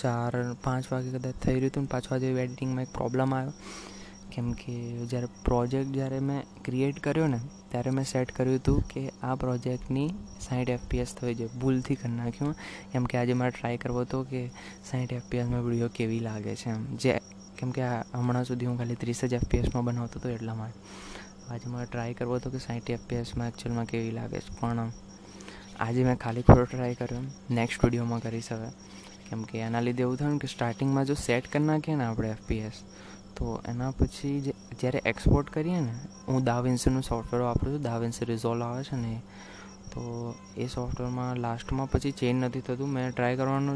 ચાર, પાંચ વાગે કદાચ થઈ રહ્યું હતું પાંચ વાગે એડિટિંગમાં એક પ્રોબ્લેમ આવ્યો. કેમ કે જ્યારે પ્રોજેક્ટ જ્યારે મેં ક્રિએટ કર્યો ને ત્યારે મેં સેટ કર્યું હતું કે આ પ્રોજેક્ટની સાઠ એફપીએસ થવી જોઈએ ભૂલથી કરી નાખ્યું. કેમ કે આજે મારે ટ્રાય કરવો હતો કે સાઠ એફપીએસમાં વીડિયો કેવી લાગે છે એમ. જે કેમ કે હમણાં સુધી હું ખાલી ત્રીસ જ એફપીએસમાં બનાવતો હતો એટલા માટે. આજે મારે ટ્રાય કરવો હતો કે સાઠ એફપીએસમાં એકચ્યુઅલમાં કેવી લાગે છે. પણ આજે મેં ખાલી ખોટો ટ્રાય કર્યો. નેક્સ્ટ વિડીયોમાં કરીશ હવે. કેમ કે એના લીધે એવું થયું કે સ્ટાર્ટિંગમાં જો સેટ કરી નાખીએ ને આપણે એફપીએસ તો એના પછી જે જ્યારે એક્સપોર્ટ કરીએ ને, હું દાવિન્સીનું સોફ્ટવેર વાપરું છું દાવિન્સી રિઝોલ્વ આવે છે ને તો એ સોફ્ટવેરમાં લાસ્ટમાં પછી ચેન્જ નથી થતું. મેં ટ્રાય કરવાનો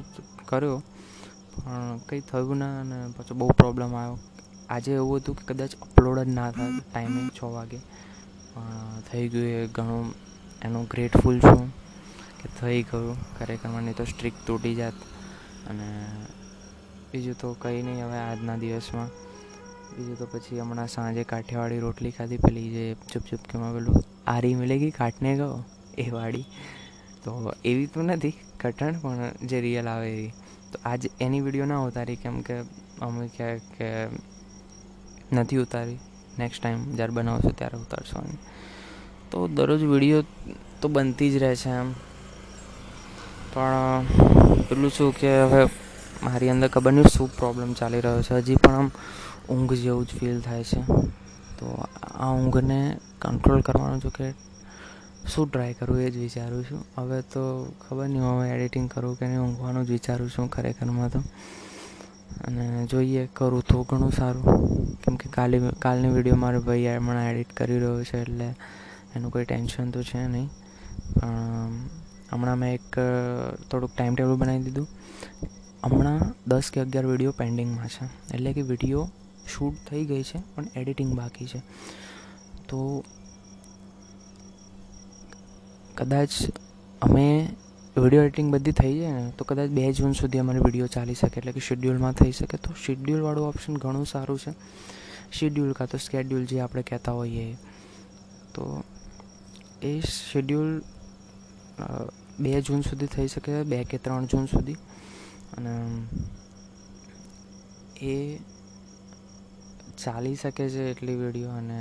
કર્યો, પણ કંઈ થયું ના અને પછી બહુ પ્રોબ્લેમ આવ્યો. આજે એવું હતું કે કદાચ અપલોડ જ ના થાય ટાઈમે છ વાગે. પણ થઈ ગયું એ ઘણું, એનું ગ્રેટફુલ છું કે થઈ ગયું ખરેખર. મને તો સ્ટ્રીક તૂટી જાત. અને બીજું તો કંઈ નહીં, હવે આજના દિવસમાં બીજું તો પછી હમણાં સાંજે કાઠિયાવાડી રોટલી ખાધી, પેલી જે ચૂપ ચૂપકીમાં પેલું આરી મિલેગી કાટને ગયો, એ વાળી. તો એવી તો નથી, કઠણ, પણ જે રિયલ આવે એવી. તો આજ એની વીડિયો ના ઉતારી, કેમ કે અમે કહે કે નથી ઉતારી. નેક્સ્ટ ટાઈમ જ્યારે બનાવશું ત્યારે ઉતારશો તો દરરોજ વીડિયો તો બનતી જ રહે છે એમ. પણ, પેલું શું કે હવે મારી અંદર ખબર નહીં શું પ્રોબ્લેમ ચાલી રહ્યો છે. હજી પણ આમ ઊંઘ જેવું જ ફીલ થાય છે. તો આ ઊંઘને કંટ્રોલ કરવાનું જો કે શું ટ્રાય કરું એ જ વિચારું છું. હવે તો ખબર નહીં હવે એડિટિંગ કરું કે નહીં ઊંઘવાનું જ વિચારું છું ખરેખરમાં તો. અને જોઈએ, કરું તો ઘણું સારું. કેમ કે કાલે, કાલની વીડિયો મારો ભાઈ હમણાં એડિટ કરી રહ્યો છે એટલે એનું કોઈ ટેન્શન તો છે નહીં. પણ હમણાં મેં એક, થોડુંક ટાઈમ ટેબલ બનાવી દીધું. હમણાં દસ કે અગિયાર વીડિયો પેન્ડિંગમાં છે. એટલે કે વીડિયો શૂટ થઈ ગઈ છે, પણ એડિટિંગ બાકી છે. તો કદાચ અમે વીડિયો એડિટિંગ બધી થઈ જાય ને, તો કદાચ બે જૂન સુધી અમારી વીડિયો ચાલી શકે, એટલે કે શેડ્યુલમાં થઈ શકે. તો શેડ્યુલવાળું ઓપ્શન ઘણું સારું છે. શેડ્યુલ કાં તો સ્કેડ્યુલ જે આપણે કહેતા હોઈએ. તો એ શેડ્યુલ બે જૂન સુધી થઈ શકે, બે કે ત્રણ જૂન સુધી. અને એ ચાલી શકે છે એટલી વીડિયો અને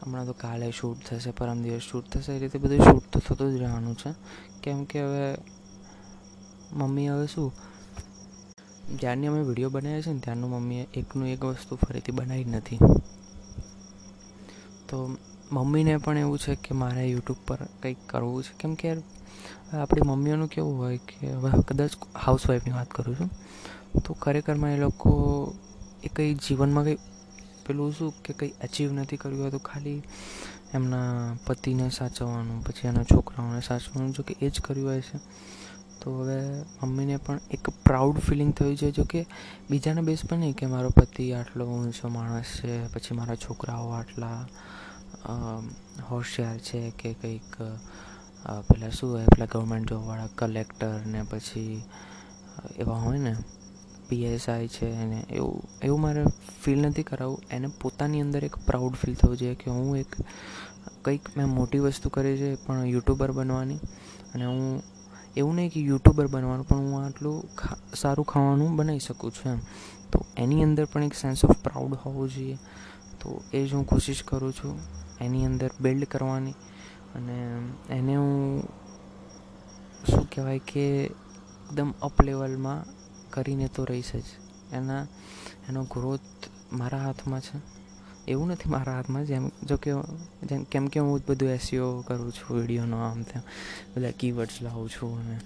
હમણાં તો કાલે શૂટ થશે, પરમ દિવસ શૂટ થશે, એ રીતે બધું શૂટ તો થતું જ રહેવાનું છે. કેમ કે હવે મમ્મી હવે શું, જ્યારની અમે વીડિયો બનાવ્યા છે ને ત્યારનું મમ્મીએ એકનું એક વસ્તુ ફરીથી બનાવી નથી. તો મમ્મીને પણ એવું છે કે મારે યુટ્યુબ પર કંઈક કરવું છે. કેમ કે આપણી મમ્મીઓનું કેવું હોય કે હવે કદાચ હાઉસવાઈફની વાત કરું છું, તો ખરેખરમાં એ લોકો એ કંઈ જીવનમાં કંઈ પેલું શું કે કંઈ અચીવ નથી કર્યું હોય તો ખાલી એમના પતિને સાચવવાનું, પછી એના છોકરાઓને સાચવવાનું, જો કે એ જ કર્યું હોય છે. તો હવે મમ્મીને પણ એક પ્રાઉડ ફિલિંગ થયું છે, જો કે બીજાને બેસ પણ નહીં કે મારો પતિ આટલો ઊંચો માણસ છે, પછી મારા છોકરાઓ આટલા હોશિયાર છે કે કંઈક પેલા શું હોય, પેલા ગવર્મેન્ટ જોબવાળા કલેક્ટર ને પછી એવા હોય ને પીએસઆઈ છે એને એવું એવું મારે ફીલ નથી કરાવવું એને પોતાની અંદર એક પ્રાઉડ ફીલ થવું જોઈએ કે હું એક, કંઈક મેં મોટી વસ્તુ કરી છે પણ યુટ્યુબર બનવાની. અને હું, એવું નહીં કે યુટ્યુબર બનવાનું, પણ હું આટલું સારું ખાવાનું બનાવી શકું છું એમ. તો એની અંદર પણ એક સેન્સ ઓફ પ્રાઉડ હોવું જોઈએ. તો એ જ હું કોશિશ કરું છું એની અંદર બિલ્ડ કરવાની. અને એને હું, શું કહેવાય કે, એકદમ અપ લેવલમાં કરીને તો રહીશ જ. એના, એનો ગ્રોથ મારા હાથમાં છે. એવું નથી મારા હાથમાં, જેમ, જો કે, જેમ, કેમ કે હું બધું એસીઓ કરું છું, વિડીયોનો આમ તેમ, બધા કીવર્ડ્સ લાવું છું અને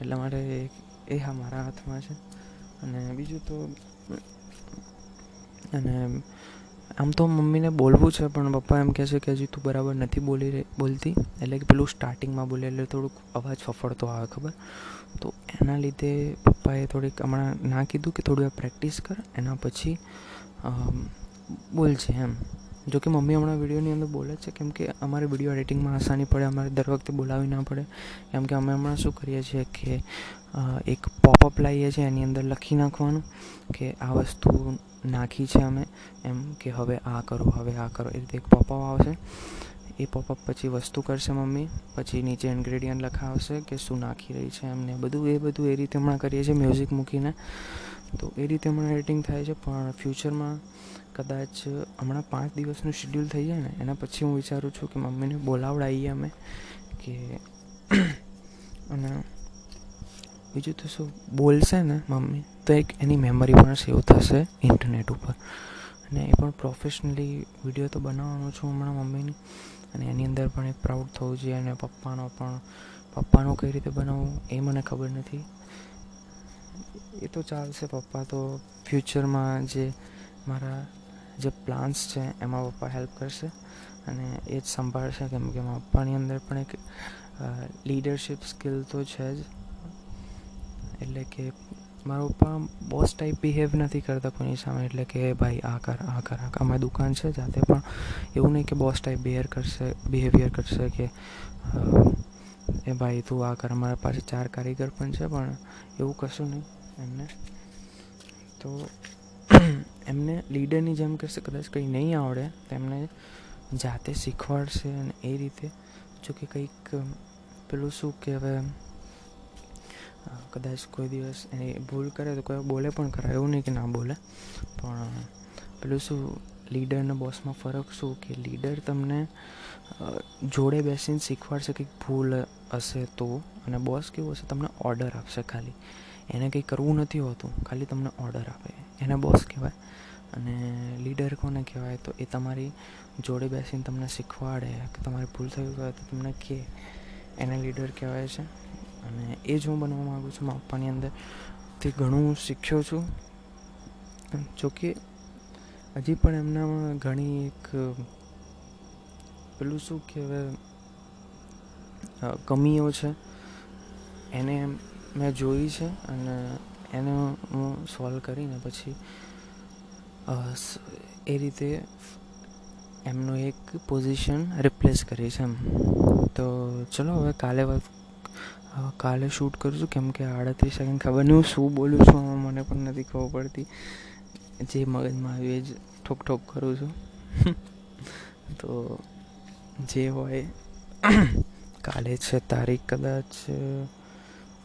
એટલે માટે એ હા મારા હાથમાં છે. અને બીજું તો, અને આમ તો મમ્મીને બોલવું છે, પણ પપ્પા એમ કહે છે કે હજી તું બરાબર નથી બોલી બોલતી. એટલે કે પેલું સ્ટાર્ટિંગમાં બોલે એટલે થોડુંક અવાજ ફફડતો આવે, ખબર? એના લીધે પપ્પાએ થોડીક હમણાં ના કીધું કે થોડી વાર પ્રેક્ટિસ કર, એના પછી બોલજે એમ. જો કે મમ્મી હમણાં વિડીયોની અંદર બોલે છે કેમ કે અમારે વીડિયો એડિટિંગમાં આસાની પડે, અમારે દર વખતે બોલાવી ના પડે. કેમ કે અમે હમણાં શું કરીએ છીએ કે એક પોપઅપ લાવીએ છીએ, એની અંદર લખી નાખવાનું કે આ વસ્તુ નાખી છે અમે. એમ કે હવે આ કરો, હવે આ કરો. એ રીતે એક પોપઅપ આવશે. એ પોપઅપ પછી વસ્તુ કરશે મમ્મી. પછી નીચે ઇન્ગ્રેડિયન્ટ લખાવશે કે શું નાખી રહી છે એમને. બધું એ બધું એ રીતે હમણાં કરીએ છીએ મ્યુઝિક મૂકીને. તો એ રીતે હમણાં એડિટિંગ થાય છે. પણ ફ્યુચરમાં કદાચ હમણાં પાંચ દિવસનું શેડ્યુલ થઈ જાય ને, એના પછી હું વિચારું છું કે મમ્મીને બોલાવડાવીએ અમે કે અને બીજું તો શું, બોલશે ને મમ્મી, તો એક એની મેમરી પણ સેવ થશે ઇન્ટરનેટ ઉપર. અને એ પણ પ્રોફેશનલી વીડિયો તો બનાવવાનો છું હમણાં મમ્મીની. અને એની અંદર પણ એક પ્રાઉડ થવું જોઈએ અને પપ્પાનો પણ, પપ્પાનો કઈ રીતે બનાવવું એ મને ખબર નથી. એ તો ચાલશે, પપ્પા તો ફ્યુચરમાં જે મારા જે પ્લાન્સ છે એમાં પપ્પા હેલ્પ કરશે અને એ જ સંભાળશે કેમ કે પપ્પાની અંદર પણ એક લીડરશિપ સ્કિલ તો છે જ. એટલે કે મારા પપ્પા બોસ ટાઈપ બિહેવ નથી કરતા કોઈની સામે, એટલે કે ભાઈ, આ કર આ કર, આ અમારી દુકાન છે જાતે, પણ એવું નહીં કે બોસ ટાઈપ બિહેર કરશે બિહેવિયર કરશે કે એ ભાઈ, તું આ કર, અમારા પાસે ચાર કારીગર પણ છે, પણ એવું કશું નહીં. એમને તો એમને લીડરની જેમ કરશે કદાચ કંઈ નહીં આવડે તેમને જાતે શીખવાડશે અને એ રીતે જો કે કંઈક પેલું શું કે હવે કદાચ કોઈ દિવસ એ ભૂલ કરે તો કોઈ બોલે પણ ખરા, એવું નહીં કે ના બોલે. પણ પેલું શું લીડર અને બોસમાં ફરક શું? કે લીડર તમને જોડે બેસીને શીખવાડશે કંઈક ભૂલ હશે તો, અને બોસ કેવું હશે? તમને ઓર્ડર આપશે ખાલી. એને કંઈ કરવું નથી હોતું, ખાલી તમને ઓર્ડર આપે. એને બોસ કહેવાય. અને લીડર કોને કહેવાય? તો એ તમારી જોડે બેસીને તમને શીખવાડે, કે તમારી ભૂલ થઈ હોય તો તમને કહે. એને લીડર કહેવાય છે. અને એ જ હું બનવા માગું છું મારા પપ્પાની અંદર. તે ઘણું શીખ્યો છું. જોકે હજી પણ એમનામાં ઘણી એક, પેલું શું કહેવાય કમીઓ છે. એને મેં જોઈ છે અને એને હું સોલ્વ કરીને પછી એ રીતે એમનું એક પોઝિશન રિપ્લેસ કરીશ એમ. તો ચલો હવે કાલે વાત કાલે શૂટ કરું છું કેમ કે આડત્રીસ સેકન્ડ ખબર નહીં હું શું બોલું છું મને પણ નથી ખબર પડતી. જે મગજમાં આવ્યું એ જ ઠોક ઠોક કરું છું. તો જે હોય, કાલે છે તારીખ કદાચ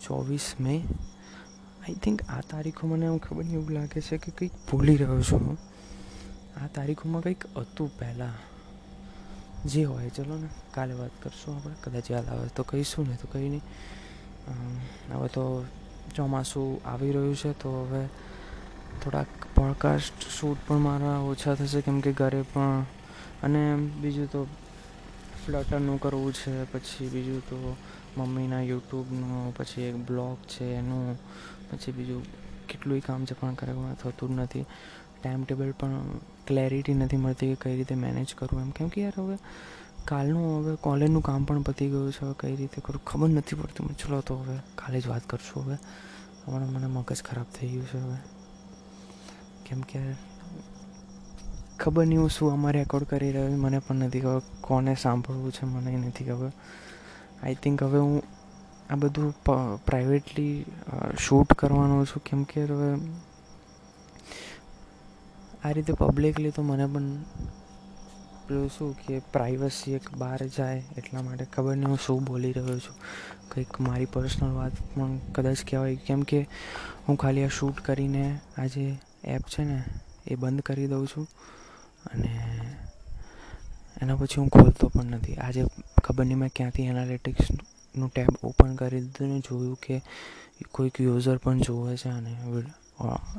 ચોવીસ મે. આઈ થિંક આ તારીખો મને એમ ખબર નહીં, એવું લાગે છે કે કંઈક ભૂલી રહ્યો છું હું. આ તારીખોમાં કંઈક હતું પહેલાં. જે હોય, ચલો ને, કાલે વાત કરશું આપણે. કદાચ યાદ આવે તો કહીશું ને તો કંઈ નહીં. હવે તો ચોમાસું આવી રહ્યું છે, તો હવે થોડાક પોડકાસ્ટ શૂટ પણ મારા ઓછા થશે, કેમ કે ઘરે પણ. અને બીજું તો ફ્લટરનું કરવું છે, પછી બીજું તો મમ્મીના યુટ્યુબનું, પછી એક બ્લોગ છે એનું, પછી બીજું કેટલુંય કામ છે પણ કરે થતું જ નથી. ટાઈમ ટેબલ પણ ક્લેરિટી નથી મળતી કે કઈ રીતે મેનેજ કરવું એમ. કેમ કે યાર હવે કાલનું હવે કોલેજનું કામ પણ પતી ગયું છે, હવે કઈ રીતે કરું ખબર નથી પડતી મને. ચલો તો હવે કાલે જ વાત કરશું હવે. હમણાં મને મગજ ખરાબ થઈ ગયું છે હવે. કેમ કે ખબર નહીં હું શું આમાં રેકોર્ડ કરી રહ્યો મને પણ નથી ખબર. કોને સાંભળવું છે, મને નથી ખબર. આઈ થિંક હવે હું આ બધું પ્રાઇવેટલી શૂટ કરવાનો છું. કેમ કે હવે આ રીતે પબ્લિકલી તો મને પણ પેલું શું કે પ્રાઇવસી એક બહાર જાય એટલા માટે ખબર નહીં હું શું બોલી રહ્યો છું. કંઈક મારી પર્સનલ વાત પણ કદાચ કહેવાય. કેમ કે હું ખાલી આ શૂટ કરીને આ જે એપ છે ને, એ બંધ કરી દઉં છું. અને એના પછી હું ખોલતો પણ નથી. આજે ખબર નહીં મેં ક્યાંથી એનાલિટિક્સનું ટેબ ઓપન કરી દીધું ને જોયું કે કોઈક યુઝર પણ જોવે છે અને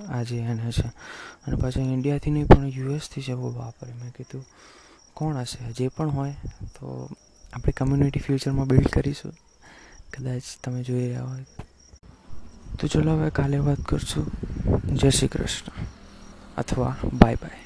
આજે એને છે. અને પાછા ઇન્ડિયાથી નહીં, પણ યુએસથી છે. બહુ બાપરે, મેં કીધું, કોણ હશે? જે પણ હોય, તો આપણે કમ્યુનિટી ફ્યુચરમાં બિલ્ડ કરીશું. કદાચ તમે જોઈ રહ્યા હોય. તો ચલો હવે કાલે વાત કરશું. જય શ્રી કૃષ્ણ. અથવા બાય બાય